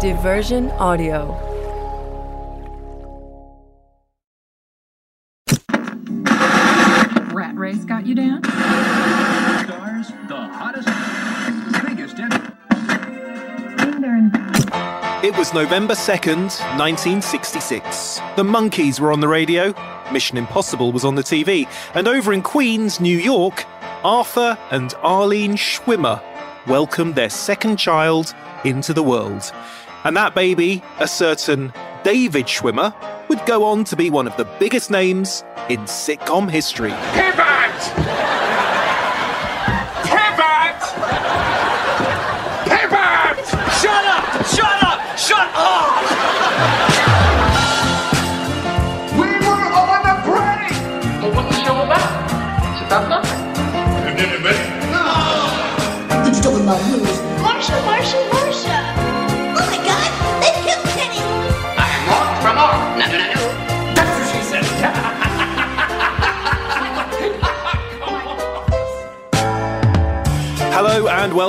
Diversion Audio. Rat race got you down? Stars, the hottest, biggest, It was November 2nd, 1966. The Monkees were on the radio, Mission Impossible was on the TV, and over in Queens, New York, Arthur and Arlene Schwimmer welcomed their second child into the world. And that baby, a certain David Schwimmer, would go on to be one of the biggest names in sitcom history. Pivot!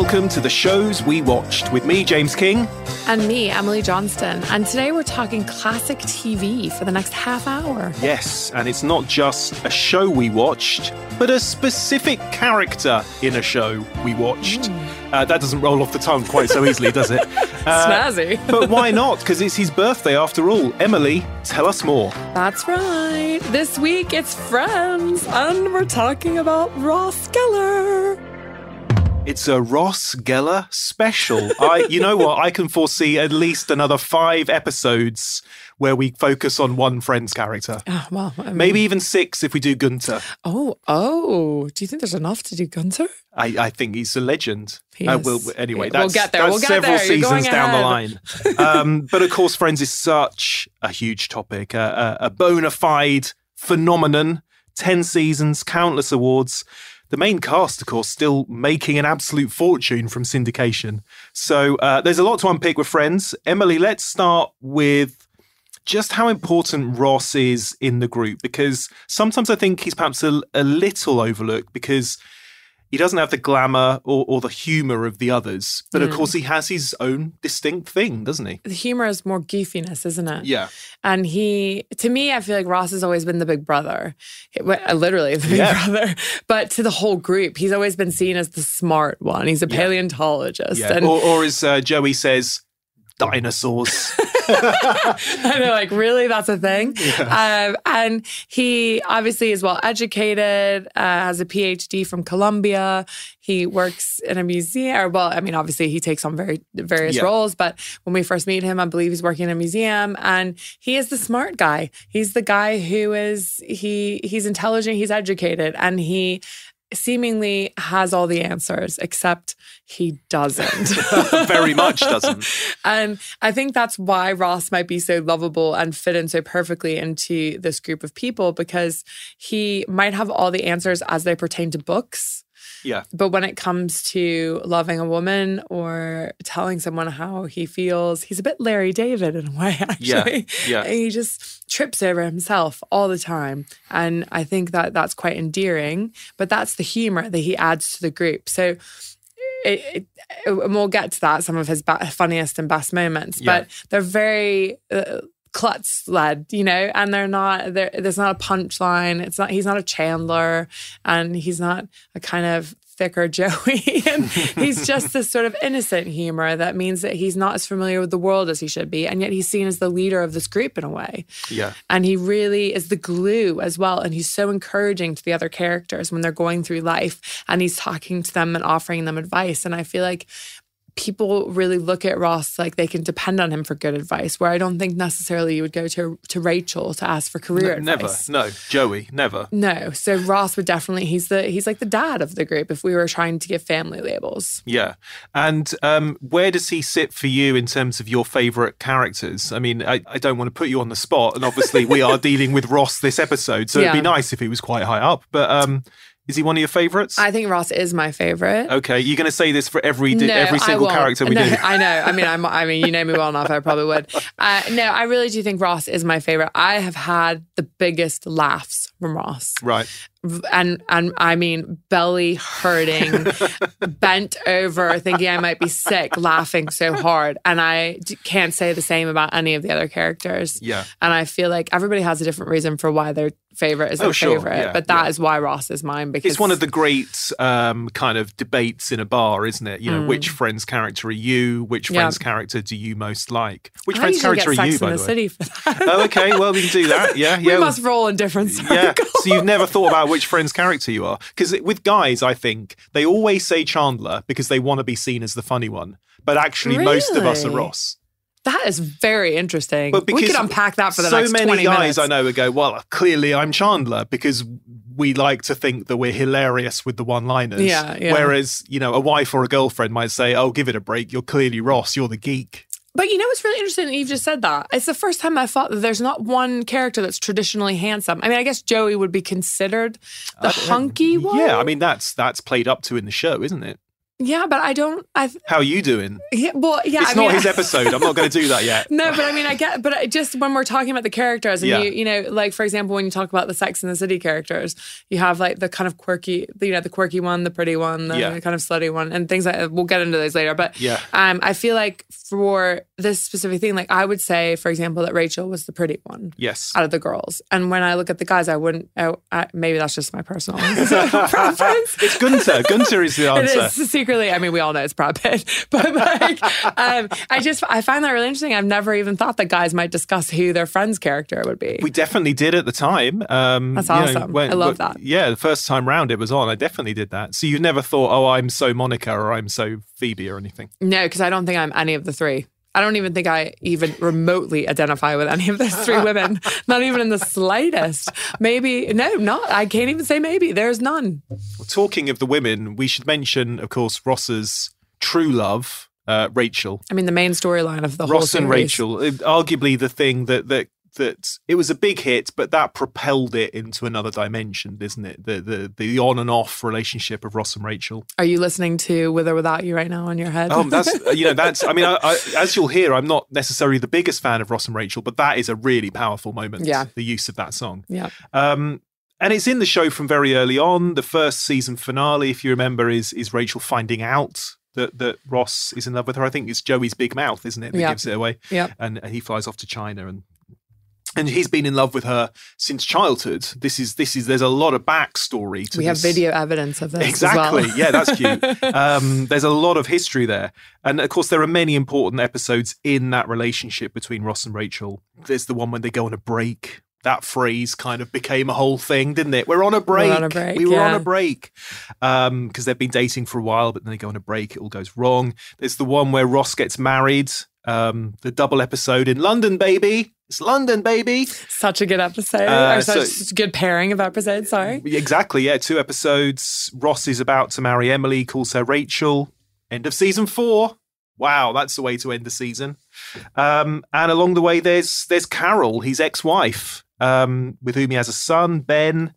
Welcome to the shows we watched with me, James King. And me, Emily Johnston. And today we're talking classic TV for the next half hour. Yes, and it's not just a show we watched, but a specific character in a show we watched. Uh, that doesn't roll off the tongue quite so easily, does it? Uh, Snazzy. but why not? Because it's his birthday after all. Emily, tell us more. That's right. This week it's Friends, and we're talking about Ross Geller. It's a Ross Geller special. I, you know what? I can foresee at least another five episodes where we focus on one Friends character. Oh, well, I mean- Maybe even six if we do Gunther. Oh, oh. Do you think there's enough to do Gunther? I, I think he's a legend. He Uh, is. well, anyway, We'll get there, that's we'll get several there. You're going seasons down the line. um, but of course, Friends is such a huge topic, a, a, a bona fide phenomenon. 10 seasons, countless awards. The main cast, of course, still making an absolute fortune from syndication. So uh, there's a lot to unpick with Friends. Emily, let's start with just how important Ross is in the group because sometimes I think he's perhaps a, a little overlooked because he doesn't have the glamour or, or the humor of the others, but of course he has his own distinct thing, doesn't he? The humor is more goofiness, isn't it? Yeah. And he, to me, I feel like Ross has always been the big brother, He- uh, literally the big Yeah. brother. But to the whole group, he's always been seen as the smart one. He's a paleontologist. Yeah. And, Or, or as uh, Joey says, dinosaurs. and they're like, really? That's a thing? Um, and he obviously is well educated, uh, has a PhD from Columbia. He works in a museum. Or, well, I mean, obviously he takes on very various Yeah. roles, but when we first meet him, I believe he's working in a museum and he is the smart guy. He's the guy who is, he he's intelligent, he's educated, and he seemingly has all the answers, except he doesn't. Very much doesn't. And I think that's why Ross might be so lovable and fit in so perfectly into this group of people because he might have all the answers as they pertain to books. Yeah. But when it comes to loving a woman or telling someone how he feels, he's a bit Larry David in a way, actually. yeah. And he just trips over himself all the time. And I think that that's quite endearing, but that's the humor that he adds to the group. So it, it, and we'll get to that, some of his ba- funniest and best moments, Yeah. but they're very. Uh, klutz led you know and they're not there there's not a punchline it's not he's not a chandler and he's not a kind of thicker joey and he's just this sort of innocent humor that means that he's not as familiar with the world as he should be and yet he's seen as the leader of this group in a way Yeah. and he really is the glue as well. And he's so encouraging to the other characters when they're going through life and he's talking to them and offering them advice. And I feel like people really look at Ross like they can depend on him for good advice, where I don't think necessarily you would go to to Rachel to ask for career N- never. advice. No. Joey, never. No. So Ross would definitely he's the he's like the dad of the group if we were trying to give family labels. Yeah. And um, where does he sit for you in terms of your favourite characters? I mean, I, I don't want to put you on the spot, and obviously we are dealing with Ross this episode, so it'd be nice if he was quite high up. But um, is he one of your favourites? I think Ross is my favorite. Okay, you're going to say this for every di- every single character we no, do. I know. I mean, I'm, I mean, you know me well enough. I probably would. Uh, no, I really do think Ross is my favorite. I have had the biggest laughs from Ross. Right. And and I mean belly hurting, bent over, thinking I might be sick, laughing so hard, and I d- can't say the same about any of the other characters. Yeah. And I feel like everybody has a different reason for why their favorite is Oh, their sure. favorite, Yeah, but that is yeah. why Ross is mine because It's one of the great um, kind of debates in a bar, isn't it? You know, which friend's character are you? Which Mm. Yeah. friend's character do you most like? Which I friend's character are you, by in the the, way? City for that. Oh, okay. Well, we can do that. Yeah, we yeah. must roll in different circles. Yeah. So you've never thought about which friend's character you are? Because with guys, I think they always say Chandler because they want to be seen as the funny one. But actually, most of us are Ross. That is very interesting. But we could unpack that for the so next many 20 guys minutes. I know would go, well, clearly I'm Chandler because we like to think that we're hilarious with the one-liners. Yeah, yeah. Whereas, you know, a wife or a girlfriend might say, "Oh, give it a break. You're clearly Ross. You're the geek." But you know what's really interesting that you've just said that? It's the first time I thought that there's not one character that's traditionally handsome. I mean, I guess Joey would be considered the uh, hunky one. Yeah, I mean that's that's played up to in the show, isn't it? Yeah, but I don't. I How are you doing? yeah, well, yeah. it's I not mean, his episode. I'm not going to do that yet. No, but I mean, I get, but I just when we're talking about the characters, and Yeah. you, you know, like for example, when you talk about the Sex and the City characters, you have like the kind of quirky, you know, the quirky one, the pretty one, the Yeah. kind of slutty one, and things like that. We'll get into those later. But Yeah. um, I feel like for this specific thing, like I would say, for example, that Rachel was the pretty one. Yes. Out of the girls, and when I look at the guys, I wouldn't. I, I, maybe that's just my personal preference. It's Gunther. Gunther is the It answer. is secretly. I mean, we all know it's Brad Pitt, but like, um, I just I find that really interesting. I've never even thought that guys might discuss who their friend's character would be. We definitely did at the time. Um, That's you know, awesome. I love that. Yeah, the first time round it was on. I definitely did that. So you never thought, oh, I'm so Monica or I'm so Phoebe or anything. no, because I don't think I'm any of the three. I don't even think I even remotely identify with any of those three women. Not even in the slightest. Maybe no, not. I can't even say maybe. There's none. Well, talking of the women, we should mention, of course, Ross's true love, uh, Rachel. I mean, the main storyline of the whole Ross and. Rachel, uh, arguably the thing that that that it was a big hit, but that propelled it into another dimension, isn't it? The the the on and off relationship of Ross and Rachel. Are you listening to With or Without You right now in your head? Oh, that's you know that's. I mean, I, I, as you'll hear, I'm not necessarily the biggest fan of Ross and Rachel, but that is a really powerful moment. Yeah. the use of that song. yeah. Um, and it's in the show from very early on. The first season finale, if you remember, is is Rachel finding out that that Ross is in love with her. I think it's Joey's big mouth, isn't it, that Yeah. gives it away. Yeah. And, and he flies off to China and. And he's been in love with her since childhood. This is this is. There's a lot of backstory to We have video evidence of this. Exactly. As well. yeah, that's cute. Um, there's a lot of history there. And of course, there are many important episodes in that relationship between Ross and Rachel. There's the one when they go on a break. That phrase kind of became a whole thing, didn't it? We're on a break. on a break, we were on a break. Because they've been dating for a while, but then they go on a break. It all goes wrong. There's the one where Ross gets married. Um, the double episode in London, baby. It's London, baby. Such a good episode. Uh, such, so- a good pairing of episodes. Sorry. Exactly, yeah. Two episodes. Ross is about to marry Emily, calls her Rachel. End of season four. Wow, that's the way to end the season. Um, and along the way, there's there's Carol, his ex-wife, um, with whom he has a son, Ben.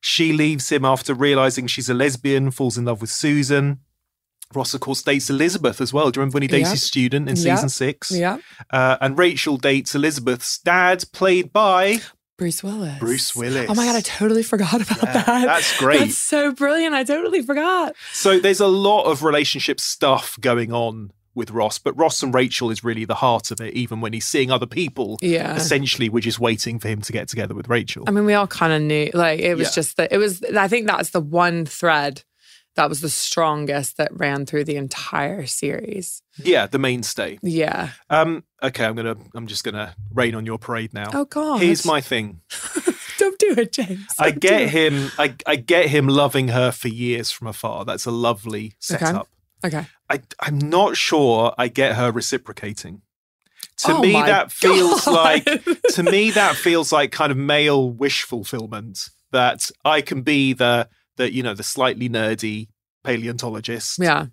She leaves him after realizing she's a lesbian, falls in love with Susan. Ross, of course, dates Elizabeth as well. Do you remember when he dates his student in season six? Yeah. Uh, and Rachel dates Elizabeth's dad, played by Bruce Willis. Bruce Willis. Oh my God, I totally forgot about Yeah, that. that's great. That's so brilliant. I totally forgot. So there's a lot of relationship stuff going on with Ross, but Ross and Rachel is really the heart of it, even when he's seeing other people. Yeah. Essentially, we're just waiting for him to get together with Rachel. I mean, we all kind of knew, like, it was Yeah. just that it was, I think that's the one thread that was the strongest that ran through the entire series. yeah, the mainstay. Yeah. Um, okay, I'm gonna I'm just gonna rain on your parade now. Oh, God. Here's my thing. Don't do it, James. I Don't get him I, I get him loving her for years from afar. That's a lovely setup. Okay. I I'm not sure I get her reciprocating. To Oh me, that feels God. like to me that feels like kind of male wish fulfillment. That I can be the the you know the slightly nerdy paleontologist Yeah.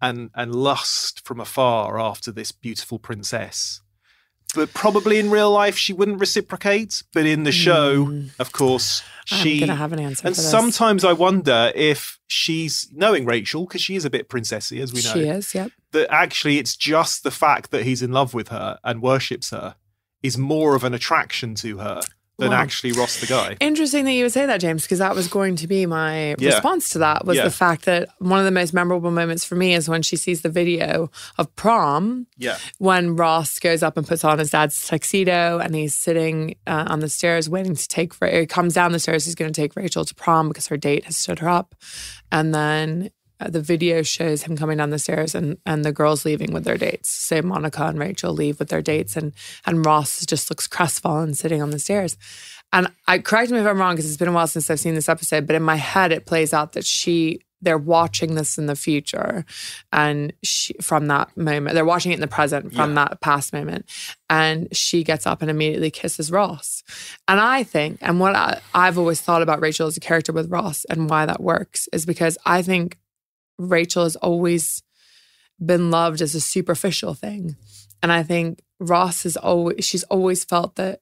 and and lust from afar after this beautiful princess. But probably in real life she wouldn't reciprocate. But in the show, hmm. of course, she I'm to have an answer and for this. sometimes I wonder if she's knowing Rachel because she is a bit princessy, as we know. She is, yep. That actually, it's just the fact that he's in love with her and worships her is more of an attraction to her than Wow. actually Ross the guy. Interesting that you would say that, James, because that was going to be my Yeah. response to that was Yeah. the fact that one of the most memorable moments for me is when she sees the video of prom Yeah. when Ross goes up and puts on his dad's tuxedo and he's sitting uh, on the stairs waiting to take, he comes down the stairs, he's going to take Rachel to prom because her date has stood her up. And then uh, the video shows him coming down the stairs and, and the girls leaving with their dates. Say Monica and Rachel leave with their dates and, and Ross just looks crestfallen sitting on the stairs. And I correct me if I'm wrong because it's been a while since I've seen this episode, but in my head it plays out that she they're watching this in the future and she from that moment they're watching it in the present from that past moment and she gets up and immediately kisses ross and i think and what I, i've always thought about rachel as a character with ross and why that works is because i think rachel has always been loved as a superficial thing and i think ross has always she's always felt that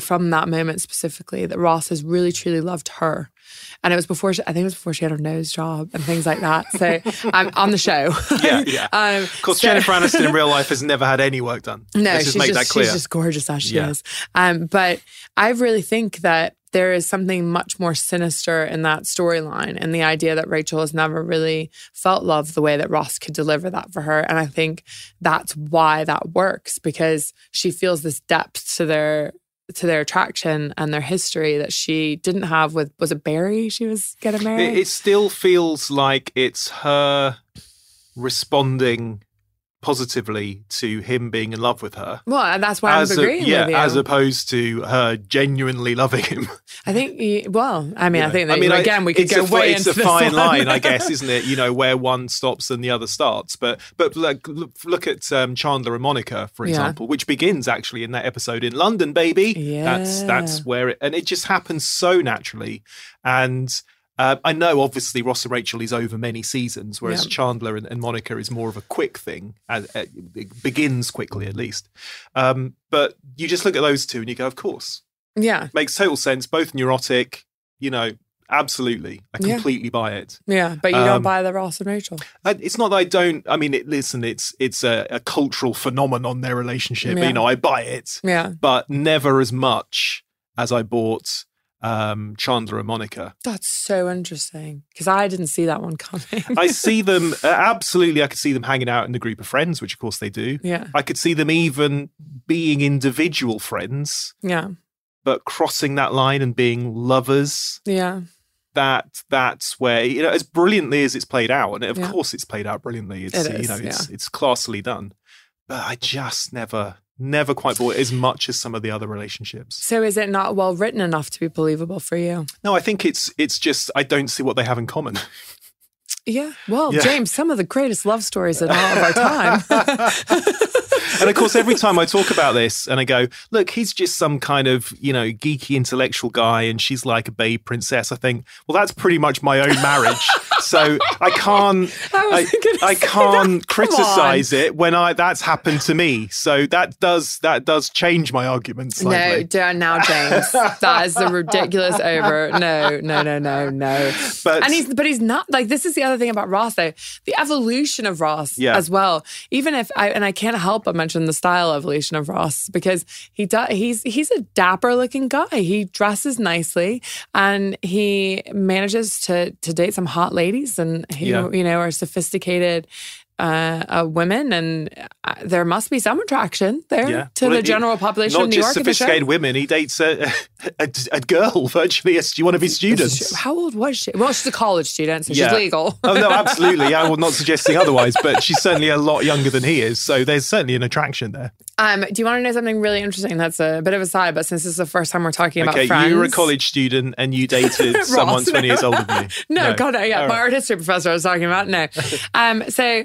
from that moment specifically that ross has really truly loved her and it was before she, I think it was before she had her nose job and things like that. So I'm on the show. Yeah, yeah. um, Of course, so- Jennifer Aniston in real life has never had any work done. No, Let's she's just make just, that clear. she's just gorgeous as she Yeah. is. Um, but I really think that there is something much more sinister in that storyline and the idea that Rachel has never really felt love the way that Ross could deliver that for her. And I think that's why that works because she feels this depth to their to their attraction and their history that she didn't have with was it Barry she was getting married? It, it still feels like it's her responding positively to him being in love with her. well, and that's why I'm As a- agreeing yeah, with you. as opposed to her genuinely loving him. I think, you- well, I mean, I think that, I- again, we could go a, way It's into a fine line, I guess, isn't it? You know, where one stops and the other starts. But but like, look, look at um, Chandler and Monica, for Yeah. example, which begins actually in that episode in London, baby. Yeah. That's that's where it, and it just happens so naturally. And uh, I know, obviously, Ross and Rachel is over many seasons, whereas Yeah. Chandler and, and Monica is more of a quick thing. Uh, it begins quickly, at least. Um, but you just look at those two and you go, of course yeah, makes total sense. Both neurotic, you know, absolutely. I Yeah. completely buy it. yeah, but you Um, don't buy the Ross and Rachel. It's not that I don't. I mean, it, listen, it's it's a, a cultural phenomenon their relationship. Yeah. You know, I buy it, Yeah, but never as much as I bought um, Chandler and Monica. that's so interesting because I didn't see that one coming. I see them uh, absolutely. I could see them hanging out in the group of friends, which of course they do. yeah, I could see them even being individual friends, yeah, but crossing that line and being lovers. yeah, that that's where you know as brilliantly as it's played out and of Yeah. course it's played out brilliantly it's It you is, know it's it's classily done but i just never never quite bought it as much as some of the other relationships So is it not well written enough to be believable for you? no i think it's it's just i don't see what they have in common Yeah. Well, Yeah. James, some of the greatest love stories in all of our time. and of course every time i talk about this and i go look he's just some kind of you know geeky intellectual guy and she's like a babe princess i think well that's pretty much my own marriage so i can't I I, I can't criticize it when I that's happened to me. So that does that does change my argument No, don't now, James. that is a ridiculous over. No, no, no, no, no. But- and he's but he's not like this is the other thing about Ross though. The evolution of Ross Yeah. as well. Even if I and I can't help but mention the style evolution of Ross because he does he's he's a dapper looking guy. He dresses nicely and he manages to to date some hot ladies and who Yeah. you know are sophisticated uh, uh, women, and uh, there must be some attraction there Yeah. to Well, the it- general population Not of New just York. sophisticated women. He dates a, a, a girl virtually as one of his students. How old was she? Well, she's a college student, so Yeah. she's legal. oh no, absolutely. I am not suggesting otherwise, but she's certainly a lot younger than he is. So there's certainly an attraction there. Um, do you want to know something really interesting? That's a bit of a side, but since this is the first time we're talking about Okay, friends, you were a college student and you dated someone 20 no. years older than you. No, God, no, yeah, All my right. art history professor I was talking about. No, um, so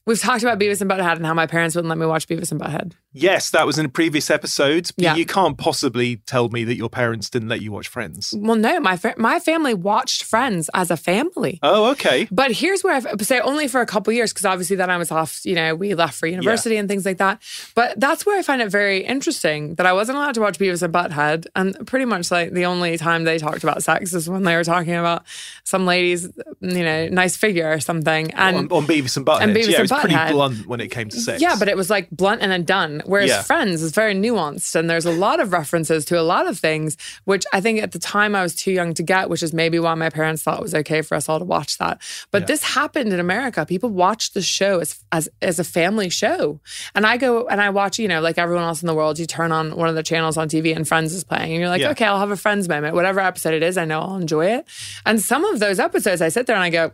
we've talked about Beavis and Butthead and how my parents wouldn't let me watch Beavis and Butthead. Yes, that was in a previous episode. But Yeah. You can't possibly tell me that your parents didn't let you watch Friends. Well, no, my fa- my family watched Friends as a family. Oh, okay. But here's where I've say only for a couple years because obviously then I was off. You know, we left for university and things like that. But that's where I find it very interesting that I wasn't allowed to watch Beavis and Butthead, and pretty much like the only time they talked about sex is when they were talking about some lady's, you know, nice figure or something. And on, on Beavis and Butthead. and Beavis yeah, and pretty blunt when it came to sex. yeah, but it was like blunt and then done. Whereas Yeah. Friends is very nuanced and there's a lot of references to a lot of things, which I think at the time I was too young to get, which is maybe why my parents thought it was okay for us all to watch that. But Yeah. this happened in America. People watched the show as, as as a family show. And I go and I watch, you know, like everyone else in the world, you turn on one of the channels on TV and Friends is playing. And you're like, Yeah. okay, I'll have a Friends moment. Whatever episode it is, I know I'll enjoy it. And some of those episodes, I sit there and I go,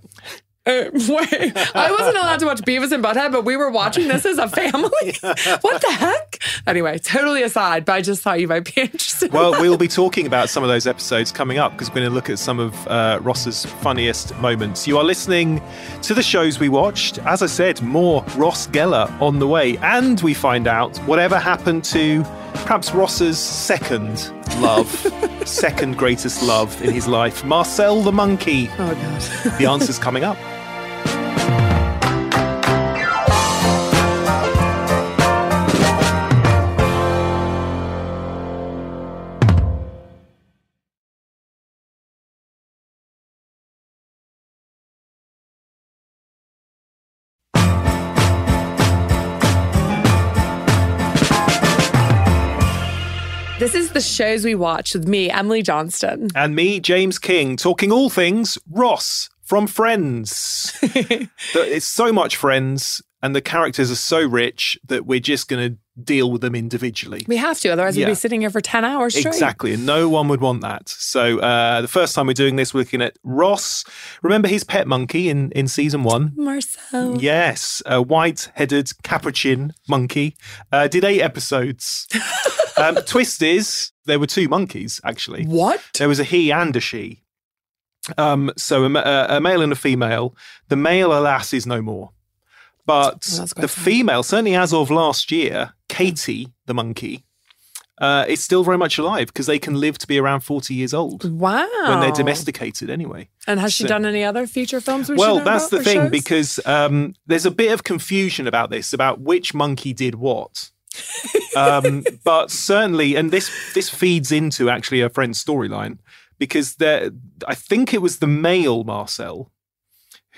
uh, wait, I wasn't allowed to watch Beavis and Butthead, but we were watching this as a family. what the heck? Anyway, totally aside, but I just thought you might be interested. Well, we'll be talking about some of those episodes coming up because we're going to look at some of uh, Ross's funniest moments. You are listening to the shows we watched. As I said, more Ross Geller on the way. And we find out whatever happened to perhaps Ross's second love, second greatest love in his life, Marcel the monkey. oh, God. The answer's coming up. The shows we watch with me, Emily Johnston. And me, James King, talking all things Ross from Friends. It's so much Friends, and the characters are so rich that we're just going to deal with them individually. We have to, otherwise Yeah. we'd be sitting here for 10 hours straight. Exactly, and no one would want that. So uh, the first time we're doing this, we're looking at Ross. Remember his pet monkey in in season one? Marcel. Yes, a white-headed capuchin monkey. Uh, did eight episodes. um, twist is there were two monkeys actually. What? There was a he and a she. Um, so a, a, a male and a female. The male, alas, is no more. But quite the sad. female, certainly as of last year, Katie, the monkey, uh, is still very much alive because they can live to be around 40 years old Wow. when they're domesticated anyway. And has she done any other feature films? We well, that's the thing shows? because um, there's a bit of confusion about this, about which monkey did what. Um, but certainly, and this this feeds into actually a friend's storyline because there, I think it was the male Marcel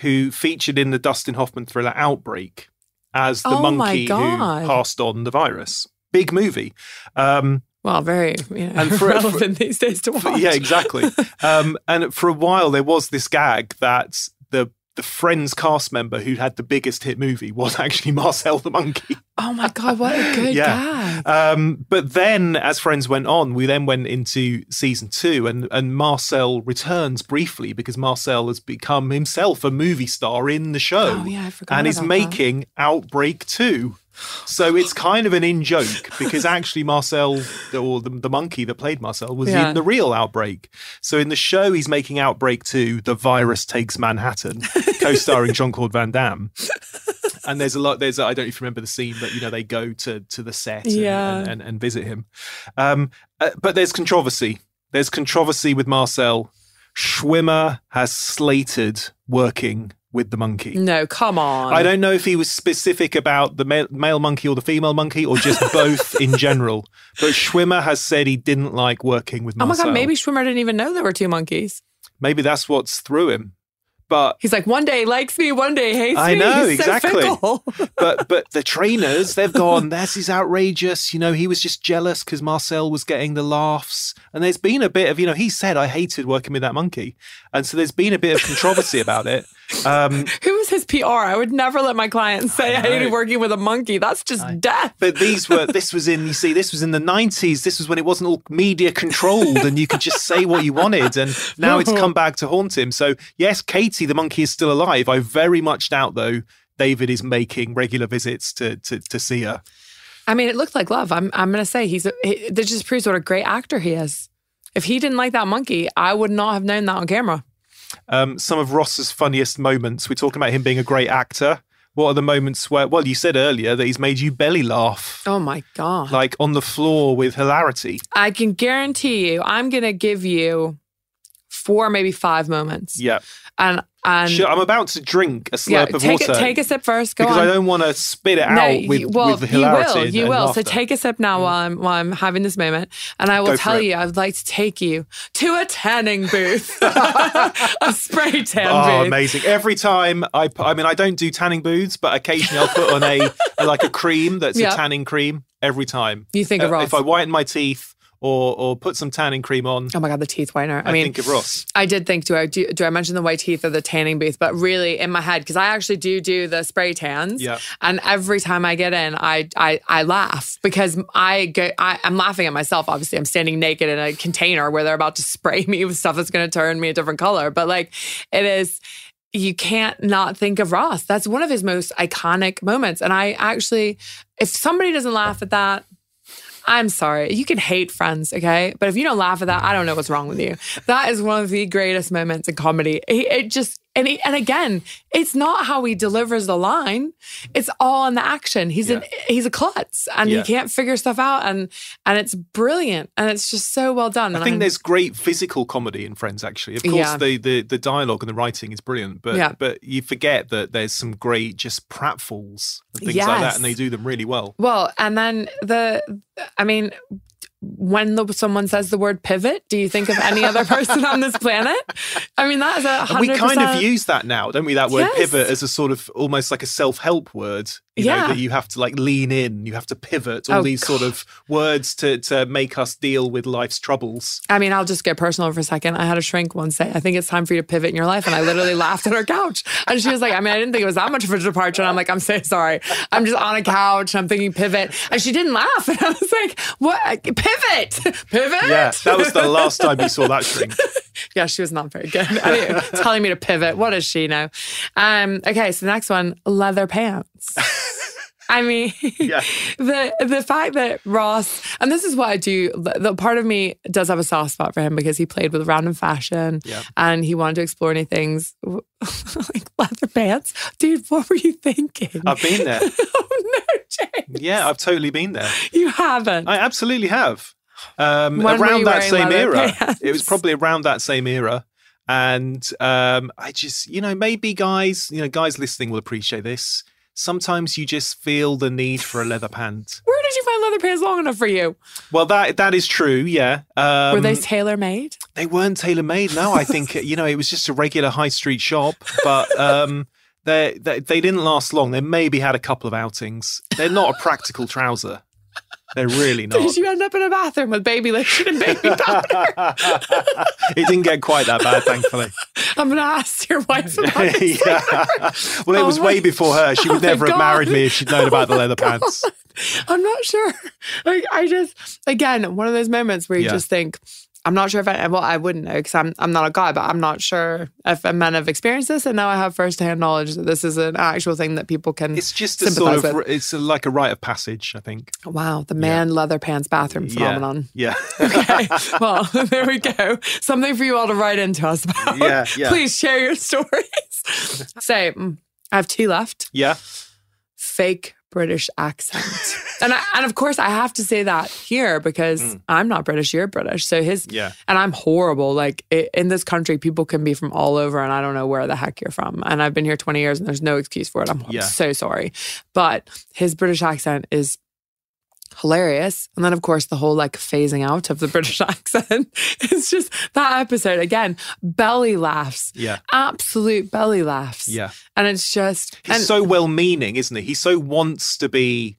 who featured in the Dustin Hoffman thriller Outbreak as the Oh monkey who passed on the virus. Big movie. Um, well, very you know, And for- relevant these days to watch. yeah, exactly. um, and for a while, there was this gag that the the Friends cast member who had the biggest hit movie was actually Marcel the monkey. Oh my god, what a good Yeah. gag! Um, but then, as Friends went on, we then went into season two, and and Marcel returns briefly because Marcel has become himself a movie star in the show, Oh, yeah, I forgot and is about that. making Outbreak two. So it's kind of an in joke because actually Marcel, or the, the monkey that played Marcel, was Yeah. in the real Outbreak. So in the show, he's making Outbreak 2, The Virus Takes Manhattan, co starring Jean Claude Van Damme. And there's a lot, there's, I don't know if you remember the scene, but you know, they go to, to the set and, Yeah. and, and, and visit him. Um, uh, but there's controversy. There's controversy with Marcel. Schwimmer has slated working with the monkey. No, come on. I don't know if he was specific about the male, male monkey or the female monkey or just both in general. But Schwimmer has said he didn't like working with Oh my god, maybe Schwimmer didn't even know there were two monkeys. Maybe that's what's through him. But He's like, one day likes me, one day hates I me. know, He's so exactly. fickle. but but the trainers they've gone this is outrageous you know he was just jealous because marcel was getting the laughs and there's been a bit of you know he said i hated working with that monkey and so there's been a bit of controversy about it um Who was his PR? I would never let my clients say I, know. hated working with a monkey. That's just death. but these were this was in you see this was in the 90s this was when it wasn't all media controlled and you could just say what you wanted and now it's come back to haunt him so yes katie the monkey is still alive i very much doubt though david is making regular visits to to, to see her I mean, it looked like love. I'm I'm gonna say he's a, he, that just proves what a great actor he is. If he didn't like that monkey, I would not have known that on camera. um, some of Ross's funniest moments. We're talking about him being a great actor. What are the moments where, well, you said earlier that he's made you belly laugh, Oh my god! like on the floor with hilarity. I can guarantee you, I'm gonna give you four, maybe five moments. Yeah. And and Sure, I'm about to drink a slurp yeah, of take water. a, take a sip first. Go because on. I don't want to spit it no, out with, well, with hilarity. you will. You will. laughter. So take a sip now while I'm while I'm having this moment, and I will Go tell you, I would like to take you to a tanning booth, a spray tan Oh, booth. amazing! Every time I, put, I mean, I don't do tanning booths, but occasionally I'll put on a, like a cream that's Yeah. a tanning cream. Every time You think of Uh, Ross. If I whiten my teeth or or put some tanning cream on, Oh my god, the teeth whitener. I, I, mean, think of Ross. I did think, do I do, do I mention the white teeth or the tanning booth? But really, in my head, because I actually do do the spray tans. Yeah. And every time I get in, I I, I laugh because I go. I, I'm laughing at myself. Obviously, I'm standing naked in a container where they're about to spray me with stuff that's going to turn me a different color. But like, it is. You can't not think of Ross. That's one of his most iconic moments. And I actually, if somebody doesn't laugh at that, I'm sorry. You can hate friends, okay? But if you don't laugh at that, I don't know what's wrong with you. That is one of the greatest moments in comedy. He, it just and he, and again, it's not how he delivers the line. It's all in the action. He's an he's a klutz and Yeah. he can't figure stuff out and and it's brilliant and it's just so well done. I think I'm- there's great physical comedy in Friends. Actually, of course, Yeah. the, the the dialogue and the writing is brilliant, but Yeah. but you forget that there's some great just pratfalls and things like that, and they do them really well. Well, and then the, I mean, when the, someone says the word pivot, do you think of any other person on this planet? I mean, that is a And hundred we kind of use that now, don't we? That word Yes. pivot as a sort of almost like a self-help word. You Yeah. know, that you have to like lean in, you have to pivot, all Oh, these sort of words to to make us deal with life's troubles. I mean, I'll just get personal for a second. I had a shrink once say, I think it's time for you to pivot in your life. And I literally laughed at her couch. And she was like, I mean, I didn't think it was that much of a departure. And I'm like, I'm so sorry. I'm just on a couch. I'm thinking pivot. And she didn't laugh. And I was like, what? Pivot. Pivot. Yeah, that was the last time you saw that shrink. Yeah, she was not very good. Anyway, telling me to pivot. What does she know? Um, okay, so the next one, leather pants. I mean, Yeah. the the fact that Ross, and this is what I do. The, part of me does have a soft spot for him because he played with random fashion, Yeah. and he wanted to explore new things, like leather pants. Dude, what were you thinking? I've been there. oh no, James, Yeah, I've totally been there. you haven't. I absolutely have. Um, around that same era. pants? It was probably around that same era. And um, I just, you know, maybe guys, you know, guys listening will appreciate this. Sometimes you just feel the need for a leather pant. Where did you find leather pants long enough for you? Well, that that is true. Yeah. Um, Were they tailor made? They weren't tailor made. No, I think you know it was just a regular high street shop, but um, they, they they didn't last long. They maybe had a couple of outings. They're not a practical trouser. They're really not. Did you end up in a bathroom with baby lotion and baby powder? it didn't get quite that bad, thankfully. I'm gonna ask your wife about yeah. Well, it Oh was my- way before her. She would Oh never have married me if she'd known about the Oh leather God. pants. I'm not sure. Like I just again one of those moments where you Yeah. just think, I'm not sure if I well I wouldn't know because I'm I'm not a guy, but I'm not sure if men have experienced this, and now I have firsthand knowledge that this is an actual thing that people can. It's just a sort of, with. it's a, like a rite of passage, I think. wow, the man leather pants bathroom phenomenon. Yeah. Okay, well there we go. Something for you all to write into us about. Yeah, yeah. Please share your stories. so mm, I have two left. Yeah. fake British accent. And I, and of course I have to say that here because I'm not British, you're British. So his Mm. Yeah. and I'm horrible. Like i in this country people can be from all over and I don't know where the heck you're from. And I've been here 20 years and there's no excuse for it. I'm Yeah. so sorry. But his British accent is hilarious. And then of course the whole like phasing out of the British accent. It's just that episode again, belly laughs. Yeah. Absolute belly laughs. Yeah. And it's just He's and- so well meaning, isn't he? He so wants to be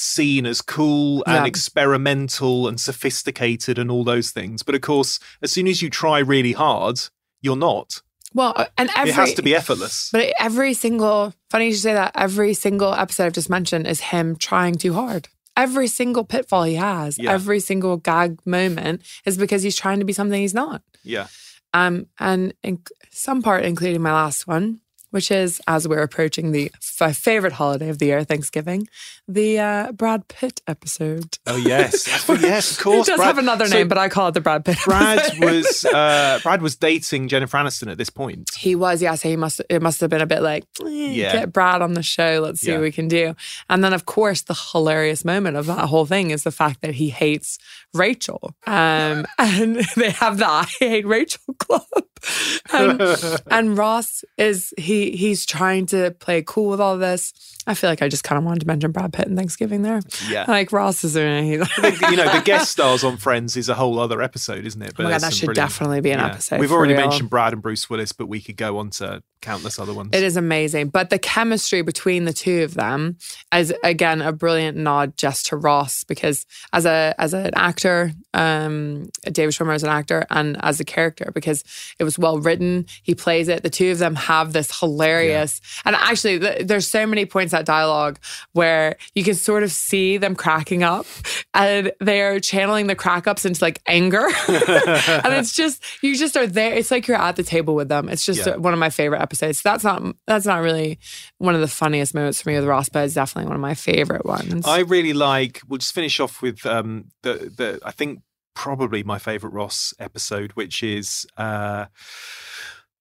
seen as cool and Yeah. experimental and sophisticated and all those things. But of course, as soon as you try really hard, you're not. well and every it has to be effortless. But every single, funny you should say that, every single episode I've just mentioned is him trying too hard. Every single pitfall he has, Yeah. every single gag moment is because he's trying to be something he's not. yeah. Um, and in some part, including my last one, which is as we're approaching the f- favorite holiday of the year, Thanksgiving, the uh, Brad Pitt episode. Oh yes, yes, of course. It does Brad- have another so name, but I call it the Brad Pitt. Brad episode. was uh, Brad was dating Jennifer Aniston at this point. He was, yeah. So he must. It must have been a bit like, eh, Yeah. get Brad on the show. Let's see Yeah. what we can do. And then, of course, the hilarious moment of that whole thing is the fact that he hates Rachel, um, and they have the I hate Rachel club. And, and Ross is he he's trying to play cool with all this. I feel like I just kind of wanted to mention Brad Pitt and Thanksgiving there. Yeah. like Ross is doing. He's you know, the guest stars on Friends is a whole other episode, isn't it? Oh my God, that should brilliant- definitely be an yeah. episode, We've already real. mentioned Brad and Bruce Willis, but we could go on to countless other ones. It is amazing. But the chemistry between the two of them is again a brilliant nod just to Ross because as a as an actor, um David Schwimmer as an actor and as a character because it was well written. He plays it. The two of them have this hilarious and actually th- there's so many points that dialogue where you can sort of see them cracking up and they're channeling the crack ups into like anger. and it's just you just are there. It's like you're at the table with them. It's just Yeah. one of my favorite episodes. That's not that's not really one of the funniest moments for me with Ross, but it's definitely one of my favorite ones. I really like. We'll just finish off with um, the the. I think probably my favorite Ross episode, which is. Uh,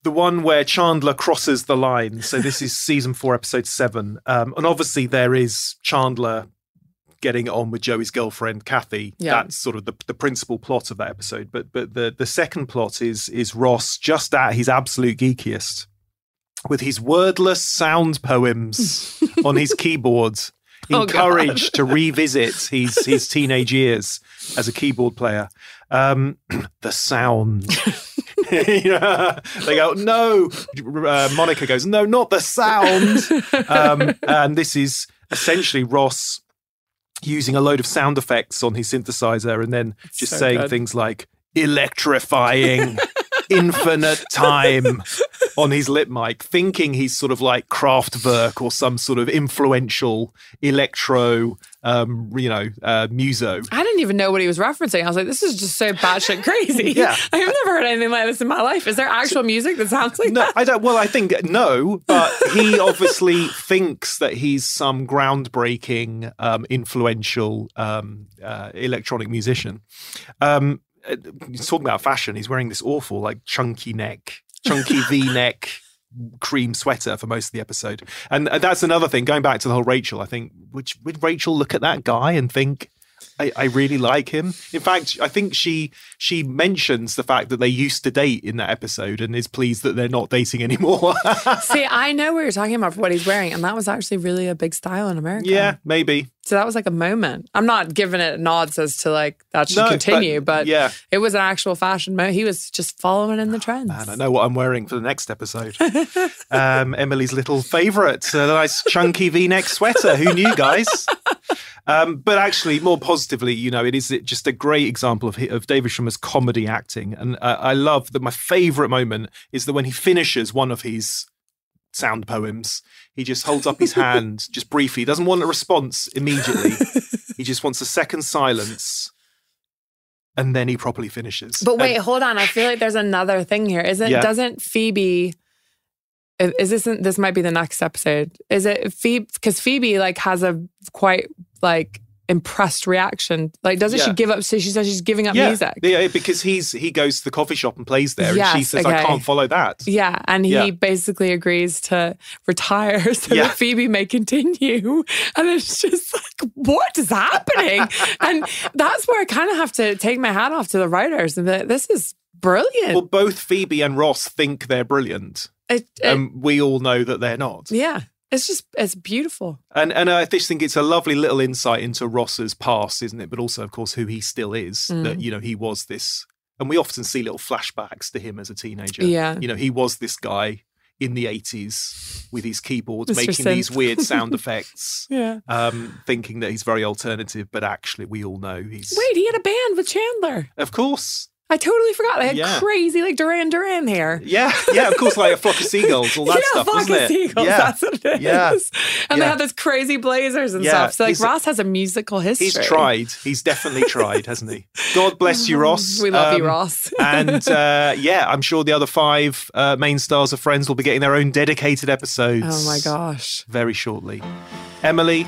the one where Chandler crosses the line. So this is season four, episode seven, um, and obviously there is Chandler getting on with Joey's girlfriend Kathy. Yeah. That's sort of the, the principal plot of that episode. But but the the second plot is is Ross just at his absolute geekiest with his wordless sound poems on his keyboard, Oh, encouraged to revisit his his teenage years as a keyboard player. Um, the sound. You know, they go, no. Uh, Monica goes, no, not the sound. Um, and this is essentially Ross using a load of sound effects on his synthesizer and then just so saying good. things like electrifying, infinite time on his lip mic, thinking he's sort of like Kraftwerk or some sort of influential electro, um, you know, uh, muso. I didn't even know what he was referencing. I was like, this is just so batshit crazy. Yeah. I've never heard anything like this in my life. Is there actual music that sounds like No, that? I don't. Well, I think no, but he obviously thinks that he's some groundbreaking, um, influential um, uh, electronic musician. Um, he's talking about fashion. He's wearing this awful, like, chunky neck, chunky V neck cream sweater for most of the episode, and uh, that's another thing. Going back to the whole Rachel, I think would would Rachel look at that guy and think? I, I really like him. In fact, I think she she mentions the fact that they used to date in that episode and is pleased that they're not dating anymore. See, I know what you're talking about for what he's wearing, and that was actually really a big style in America. yeah, maybe. So that was like a moment. I'm not giving it nods as to like that should No, continue, but, yeah. it was an actual fashion moment. He was just following in the trends. Man, I know what I'm wearing for the next episode. um, Emily's little favourite, a nice chunky V-neck sweater. Who knew, guys? Um, but actually, more positively, you know, it is just a great example of of David Schwimmer's comedy acting, and uh, I love that. My favourite moment is that when he finishes one of his sound poems, he just holds up his hand just briefly. He doesn't want a response immediately. he just wants a second silence, and then he properly finishes. But wait, And- hold on. I feel like there's another thing here. Isn't Yeah. doesn't Phoebe? Is this this might be the next episode? Is it Phoebe? Because Phoebe like has a quite like impressed reaction. Like, doesn't she give up? So she says she's giving up yeah, music. Yeah, because he's he goes to the coffee shop and plays there, and she Yes, says, "I can't follow that." Yeah, and he Yeah. basically agrees to retire so Yeah. that Phoebe may continue. And it's just like, what is happening? and that's where I kind of have to take my hat off to the writers and be like, this is brilliant. Well, both Phoebe and Ross think they're brilliant, It- it- and we all know that they're not. yeah, it's just, it's beautiful. And and I just think it's a lovely little insight into Ross's past, isn't it? But also, of course, who he still is. Mm. That you know he was this, and we often see little flashbacks to him as a teenager. Yeah. you know he was this guy in the eighties with his keyboards Mr. making Synth. these weird sound effects. Yeah. Um, thinking that he's very alternative, but actually, we all know he's Wait, he had a band with Chandler. Of course. I totally forgot. They had Yeah. crazy like Duran Duran hair. Yeah, yeah, of course, like a flock of seagulls, all that yeah, stuff, flock wasn't of it? seagulls. yeah. That's what it is. Yeah. And they Yeah. had those crazy blazers and stuff. So like He's- Ross has a musical history. He's tried. He's definitely tried, hasn't he? God bless you, Ross. We love you, Um, Ross. and uh, yeah, I'm sure the other five uh, main stars of Friends will be getting their own dedicated episodes. oh my gosh. Very shortly. Emily,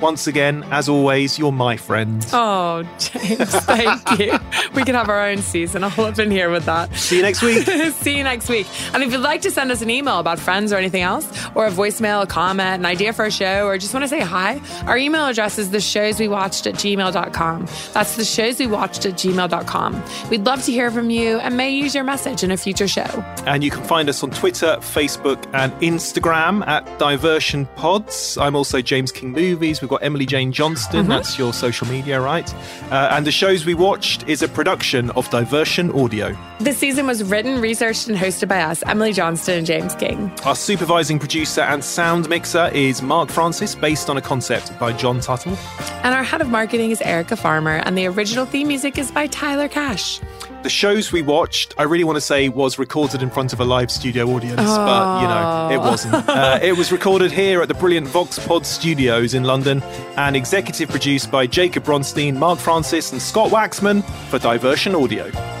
once again, as always, you're my friend. Oh, James, thank you. We could have our own season all up in here with that. See you next week. See you next week. And if you'd like to send us an email about friends or anything else, or a voicemail, a comment, an idea for a show, or just want to say hi, our email address is the shows we watched at gmail.com. That's the shows we watched at gmail.com. We'd love to hear from you and may use your message in a future show. And you can find us on Twitter, Facebook, and Instagram at Diversion Pods. I'm also James King Movies. We've got Emily Jane Johnston. That's your social media, right? Uh, and the shows we watched is a production of Diversion Audio. This season was written, researched, and hosted by us, Emily Johnston and James King. Our supervising producer and sound mixer is Mark Francis, based on a concept by John Tuttle. And our head of marketing is Erica Farmer, and the original theme music is by Tyler Cash. The shows we watched, I really want to say, was recorded in front of a live studio audience, but you know, it wasn't. Uh, it was recorded here at the brilliant Vox Pod Studios in London and executive produced by Jacob Bronstein, Mark Francis, and Scott Waxman for Diversion Audio.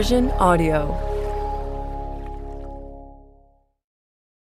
Diversion Audio.